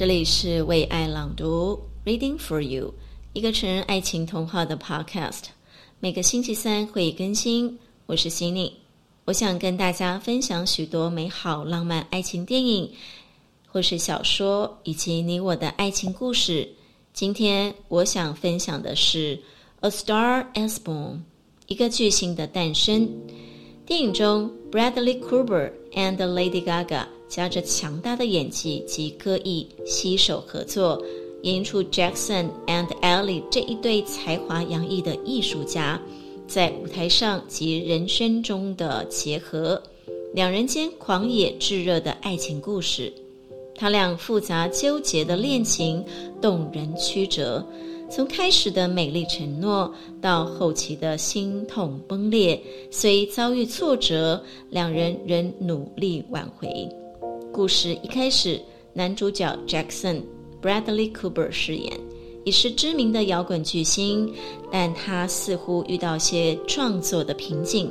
这里是为爱朗读 （Reading for You），一个成人爱情童话的 Podcast。每个星期三会更新。我是 Cindy，我想跟大家分享许多美好浪漫爱情电影，或是小说，以及你我的爱情故事。今天我想分享的是《A Star Is Born》，一个巨星的诞生。电影中，Bradley Cooper and Lady Gaga 夹着强大的演技及歌艺携手合作，演出 Jackson and Ellie 这一对才华洋溢的艺术家在舞台上及人生中的结合，两人间狂野炙热的爱情故事。他俩复杂纠结的恋情动人曲折，从开始的美丽承诺到后期的心痛崩裂，虽遭遇挫折，两人仍努力挽回。故事一开始，男主角 Jackson Bradley Cooper 饰演，已是知名的摇滚巨星，但他似乎遇到些创作的瓶颈。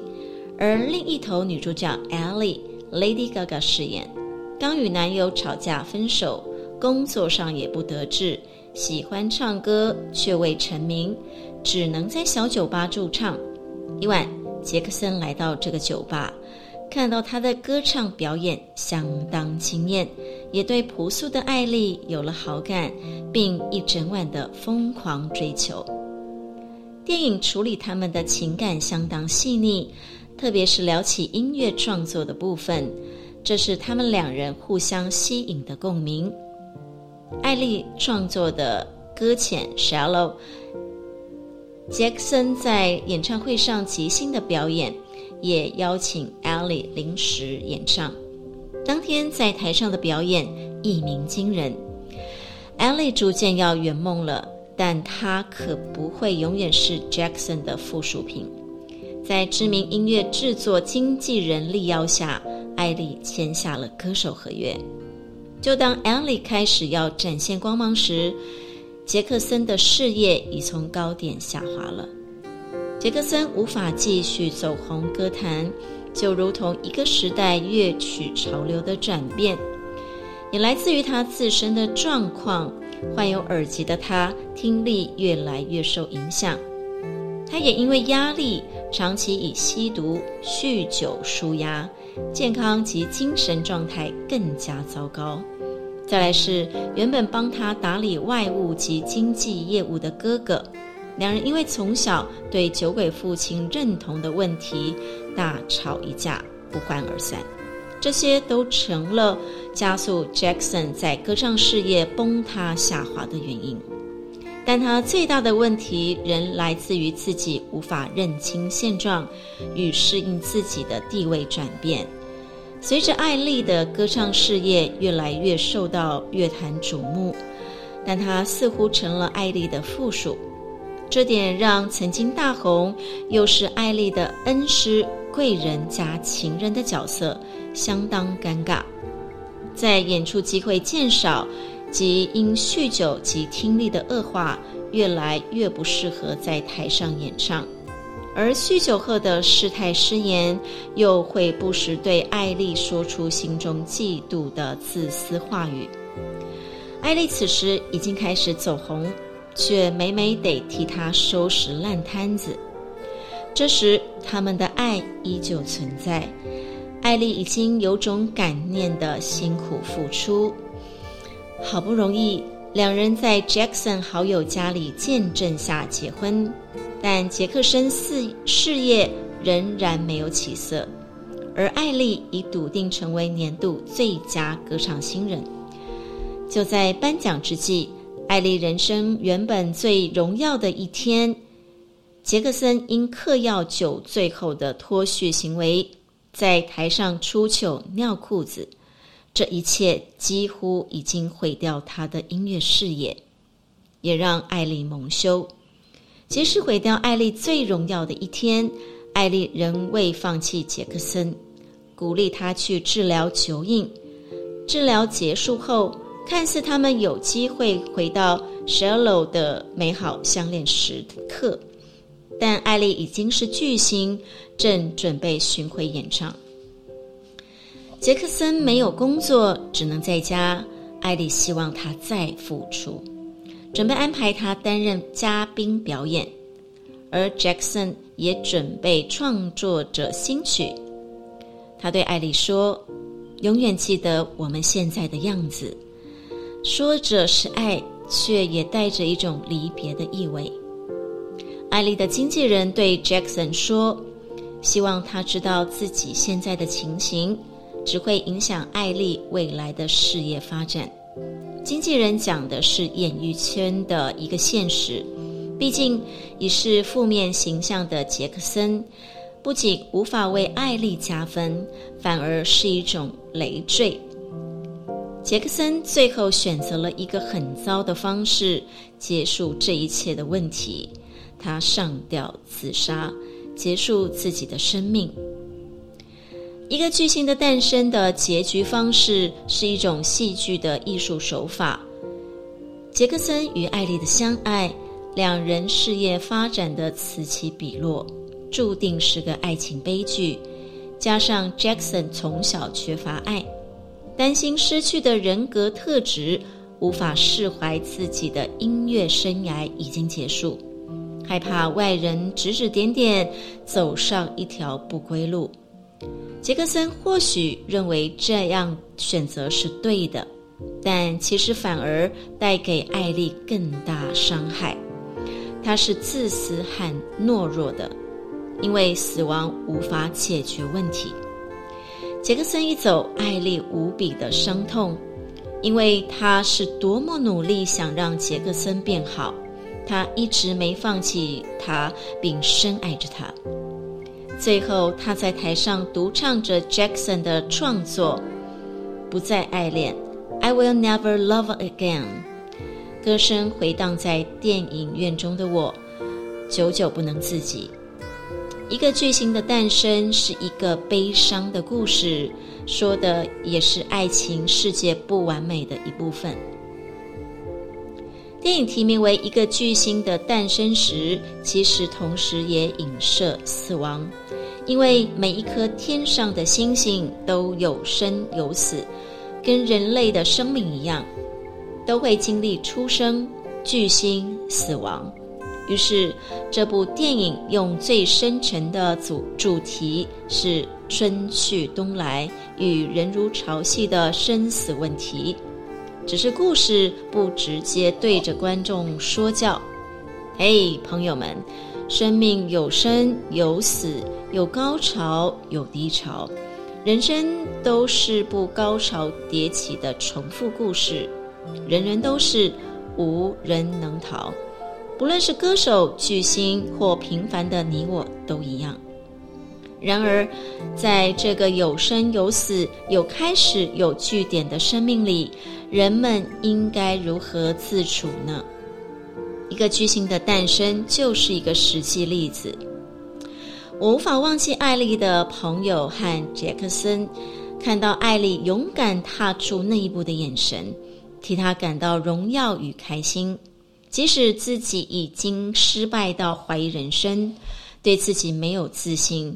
而另一头，女主角 Ellie Lady Gaga 饰演。刚与男友吵架分手，工作上也不得志，喜欢唱歌却未成名，只能在小酒吧驻唱。一晚，杰克森来到这个酒吧，看到他的歌唱表演相当惊艳，也对朴素的艾丽有了好感，并一整晚的疯狂追求。电影处理他们的情感相当细腻，特别是聊起音乐创作的部分。这是他们两人互相吸引的共鸣。艾丽创作的搁浅《Shallow》，杰克森在演唱会上即兴的表演，也邀请艾丽临时演唱。当天在台上的表演一鸣惊人，艾丽逐渐要圆梦了，但她可不会永远是杰克森的附属品。在知名音乐制作经纪人力邀下。艾丽签下了歌手合约。就当艾丽开始要展现光芒时，杰克森的事业已从高点下滑了。杰克森无法继续走红歌坛，就如同一个时代乐曲潮流的转变，也来自于他自身的状况。患有耳疾的他，听力越来越受影响。他也因为压力，长期以吸毒、酗酒纾压。健康及精神状态更加糟糕。再来是原本帮他打理外务及经济业务的哥哥，两人因为从小对酒鬼父亲认同的问题大吵一架，不欢而散。这些都成了加速 Jackson 在歌唱事业崩塌下滑的原因。但他最大的问题仍来自于自己无法认清现状与适应自己的地位转变。随着艾丽的歌唱事业越来越受到乐坛瞩目，但他似乎成了艾丽的附属，这点让曾经大红又是艾丽的恩师、贵人加情人的角色相当尴尬，在演出机会渐少。即因酗酒及听力的恶化，越来越不适合在台上演唱，而酗酒后的失态失言，又会不时对艾丽说出心中嫉妒的自私话语。艾丽此时已经开始走红，却每每得替他收拾烂摊子。这时他们的爱依旧存在，艾丽已经有种感念的辛苦付出。好不容易，两人在 Jackson 好友家里见证下结婚，但杰克森事事业仍然没有起色，而艾丽已笃定成为年度最佳歌唱新人。就在颁奖之际，艾丽人生原本最荣耀的一天，杰克森因嗑药酒醉后的脱序行为，在台上出糗尿裤子。这一切几乎已经毁掉他的音乐事业，也让艾丽蒙羞。即使毁掉艾丽最荣耀的一天，艾丽仍未放弃杰克森，鼓励他去治疗酒瘾。治疗结束后，看似他们有机会回到《Shallow》的美好相恋时刻，但艾丽已经是巨星，正准备巡回演唱。杰克森没有工作，只能在家艾莉希望他再复出，准备安排他担任嘉宾表演，而 Jackson 也准备创作者新曲。他对艾莉说：“永远记得我们现在的样子。”说着是爱，却也带着一种离别的意味。艾莉的经纪人对 Jackson 说：“希望他知道自己现在的情形，只会影响艾丽未来的事业发展。”经纪人讲的是演艺圈的一个现实，毕竟已是负面形象的杰克森，不仅无法为艾丽加分，反而是一种累赘。杰克森最后选择了一个很糟的方式结束这一切的问题，他上吊自杀，结束自己的生命。一个巨星的诞生的结局方式是一种戏剧的艺术手法。杰克森与艾丽的相爱，两人事业发展的此起彼落，注定是个爱情悲剧。加上 Jackson 从小缺乏爱。担心失去的人格特质，无法释怀自己的音乐生涯已经结束，害怕外人指指点点，走上一条不归路。杰克森或许认为这样选择是对的，但其实反而带给艾莉更大伤害。他是自私和懦弱的，因为死亡无法解决问题。杰克森一走，艾莉无比的伤痛，因为他是多么努力想让杰克森变好，他一直没放弃他，并深爱着他。最后，他在台上独唱着 Jackson 的创作《不再爱恋》，I will never love again。歌声回荡在电影院中的我，久久不能自己。一个巨星的诞生是一个悲伤的故事，说的也是爱情世界不完美的一部分。电影题名为《一个巨星的诞生》时，其实同时也影射死亡，因为每一颗天上的星星都有生有死，跟人类的生命一样，都会经历出生、巨星、死亡。于是，这部电影用最深沉的主主题是春去冬来与人如潮汐的生死问题。只是故事不直接对着观众说教。嘿，朋友们，生命有生有死，有高潮有低潮，人生都是部高潮迭起的重复故事，人人都是，无人能逃。不论是歌手、巨星或平凡的你我，都一样。然而，在这个有生有死、有开始有句点的生命里，人们应该如何自处呢？一个巨星的诞生就是一个实际例子。我无法忘记艾丽的朋友和杰克森看到艾丽勇敢踏出那一步的眼神，替她感到荣耀与开心。即使自己已经失败到怀疑人生，对自己没有自信，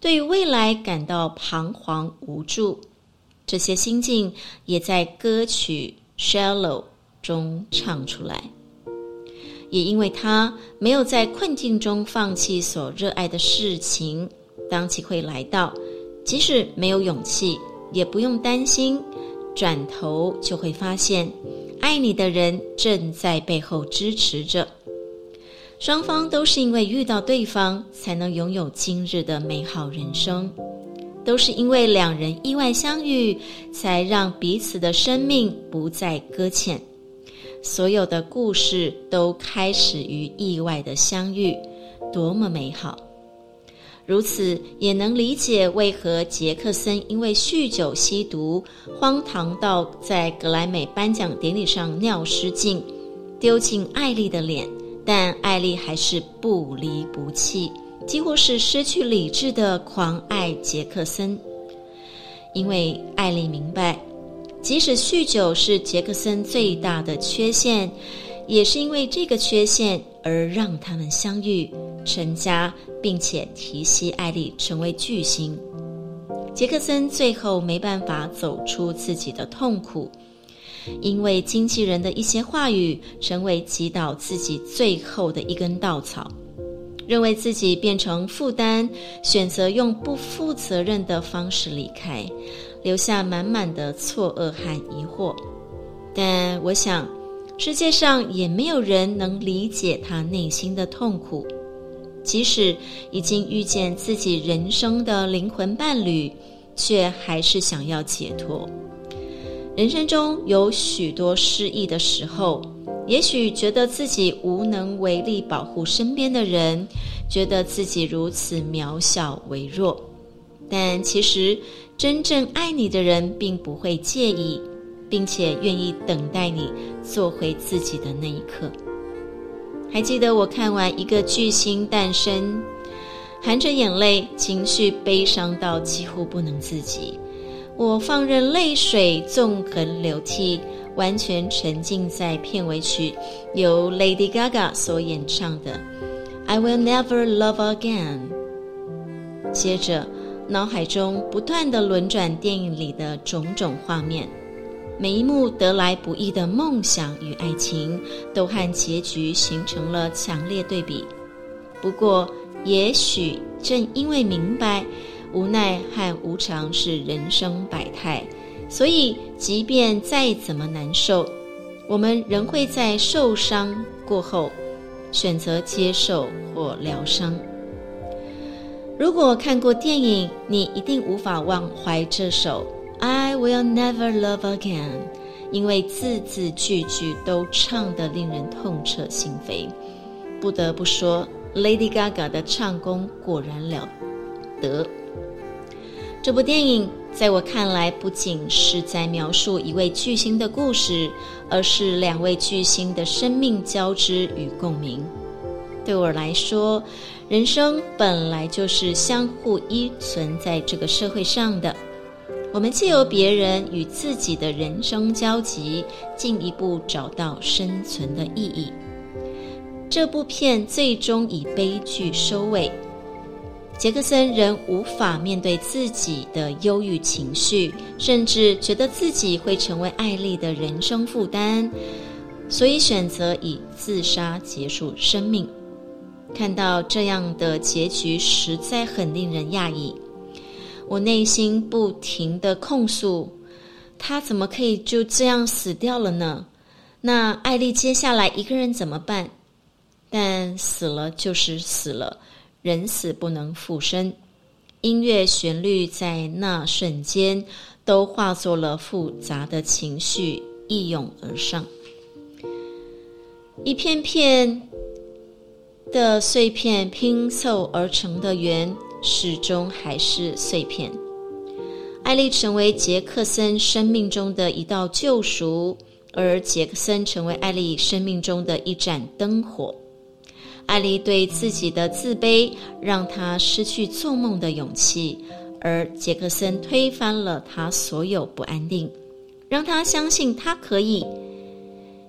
对于未来感到彷徨无助，这些心境也在歌曲《Shallow》中唱出来。也因为他没有在困境中放弃所热爱的事情，当机会来到，即使没有勇气，也不用担心，转头就会发现。爱你的人正在背后支持着，双方都是因为遇到对方，才能拥有今日的美好人生；都是因为两人意外相遇，才让彼此的生命不再搁浅。所有的故事都开始于意外的相遇，多么美好！如此也能理解为何杰克森因为酗酒吸毒，荒唐到在格莱美颁奖典礼上尿失禁，丢进艾丽的脸，但艾丽还是不离不弃，几乎是失去理智的狂爱杰克森。因为艾丽明白，即使酗酒是杰克森最大的缺陷，也是因为这个缺陷而让他们相遇。成家，并且提携艾丽成为巨星。杰克森最后没办法走出自己的痛苦，因为经纪人的一些话语，成为击倒自己最后的一根稻草，认为自己变成负担，选择用不负责任的方式离开，留下满满的错愕和疑惑。但我想，世界上也没有人能理解他内心的痛苦。即使已经遇见自己人生的灵魂伴侣，却还是想要解脱。人生中有许多失意的时候，也许觉得自己无能为力保护身边的人，觉得自己如此渺小微弱。但其实，真正爱你的人并不会介意，并且愿意等待你做回自己的那一刻。还记得我看完一个巨星诞生，含着眼泪，情绪悲伤到几乎不能自己。我放任泪水纵横流涕，完全沉浸在片尾曲由 Lady Gaga 所演唱的《I Will Never Love Again》。接着，脑海中不断地轮转电影里的种种画面。每一幕得来不易的梦想与爱情，都和结局形成了强烈对比。不过，也许正因为明白无奈和无常是人生百态，所以即便再怎么难受，我们仍会在受伤过后选择接受或疗伤。如果看过电影，你一定无法忘怀这首。I will never love again，因为字字句句都唱得令人痛彻心扉。不得不说，Lady Gaga 的唱功果然了得。这部电影在我看来，不仅是在描述一位巨星的故事，而是两位巨星的生命交织与共鸣。对我来说，人生本来就是相互依存在这个社会上的。我们借由别人与自己的人生交集，进一步找到生存的意义。这部片最终以悲剧收尾，杰克森仍无法面对自己的忧郁情绪，甚至觉得自己会成为艾丽的人生负担，所以选择以自杀结束生命。看到这样的结局，实在很令人讶异。我内心不停地控诉，他怎么可以就这样死掉了呢？那艾莉接下来一个人怎么办？但死了就是死了，人死不能复生。音乐旋律在那瞬间都化作了复杂的情绪，一涌而上，一片片的碎片拼凑而成的圆。始终还是碎片。艾丽成为杰克森生命中的一道救赎，而杰克森成为艾丽生命中的一盏灯火。艾丽对自己的自卑让她失去做梦的勇气，而杰克森推翻了她所有不安定，让她相信她可以。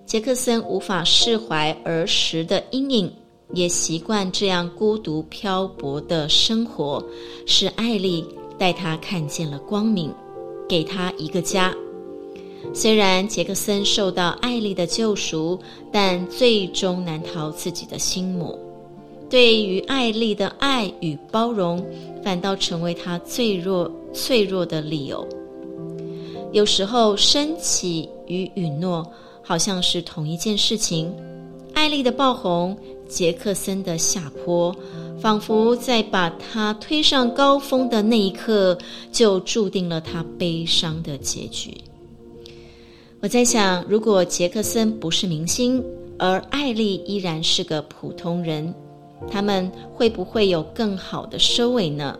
杰克森无法释怀儿时的阴影。也习惯这样孤独漂泊的生活，是艾丽带他看见了光明，给他一个家。虽然杰克森受到艾丽的救赎，但最终难逃自己的心魔。对于艾丽的爱与包容，反倒成为他最弱脆弱的理由。有时候，升起与允诺好像是同一件事情。艾丽的爆红。杰克森的下坡，仿佛在把他推上高峰的那一刻，就注定了他悲伤的结局。我在想，如果杰克森不是明星，而艾莉依然是个普通人，他们会不会有更好的收尾呢？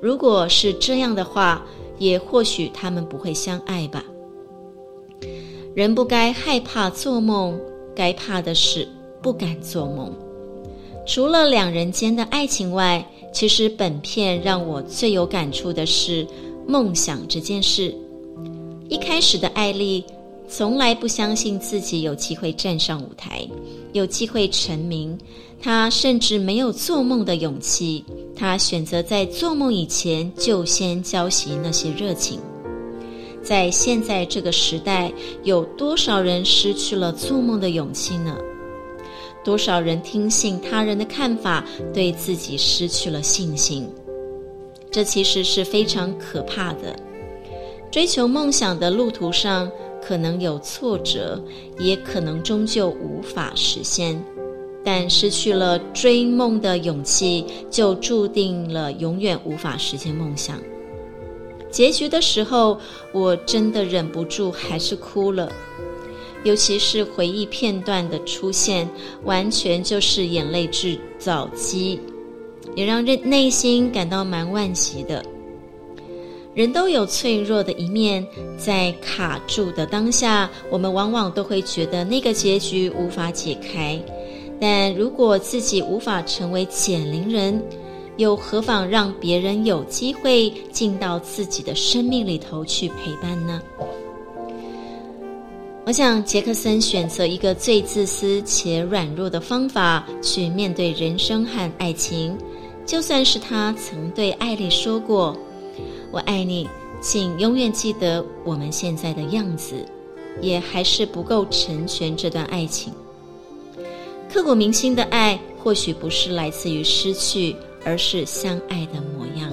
如果是这样的话，也或许他们不会相爱吧。人不该害怕做梦，该怕的是。不敢做梦。除了两人间的爱情外，其实本片让我最有感触的是梦想这件事。一开始的艾丽从来不相信自己有机会站上舞台，有机会成名。她甚至没有做梦的勇气。她选择在做梦以前就先浇熄那些热情。在现在这个时代，有多少人失去了做梦的勇气呢？多少人听信他人的看法，对自己失去了信心？这其实是非常可怕的。追求梦想的路途上，可能有挫折，也可能终究无法实现。但失去了追梦的勇气，就注定了永远无法实现梦想。结局的时候，我真的忍不住还是哭了。尤其是回忆片段的出现，完全就是眼泪制造机，也让人内心感到蛮惋惜的。人都有脆弱的一面，在卡住的当下，我们往往都会觉得那个结局无法解开。但如果自己无法成为减龄人，又何妨让别人有机会进到自己的生命里头去陪伴呢？我想，杰克森选择一个最自私且软弱的方法去面对人生和爱情，就算是他曾对艾莉说过“我爱你”，请永远记得我们现在的样子，也还是不够成全这段爱情。刻骨铭心的爱，或许不是来自于失去，而是相爱的模样，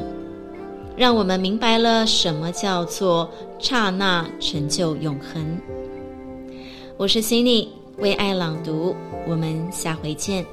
让我们明白了什么叫做刹那成就永恒。我是 Cindy，为爱朗读，我们下回见。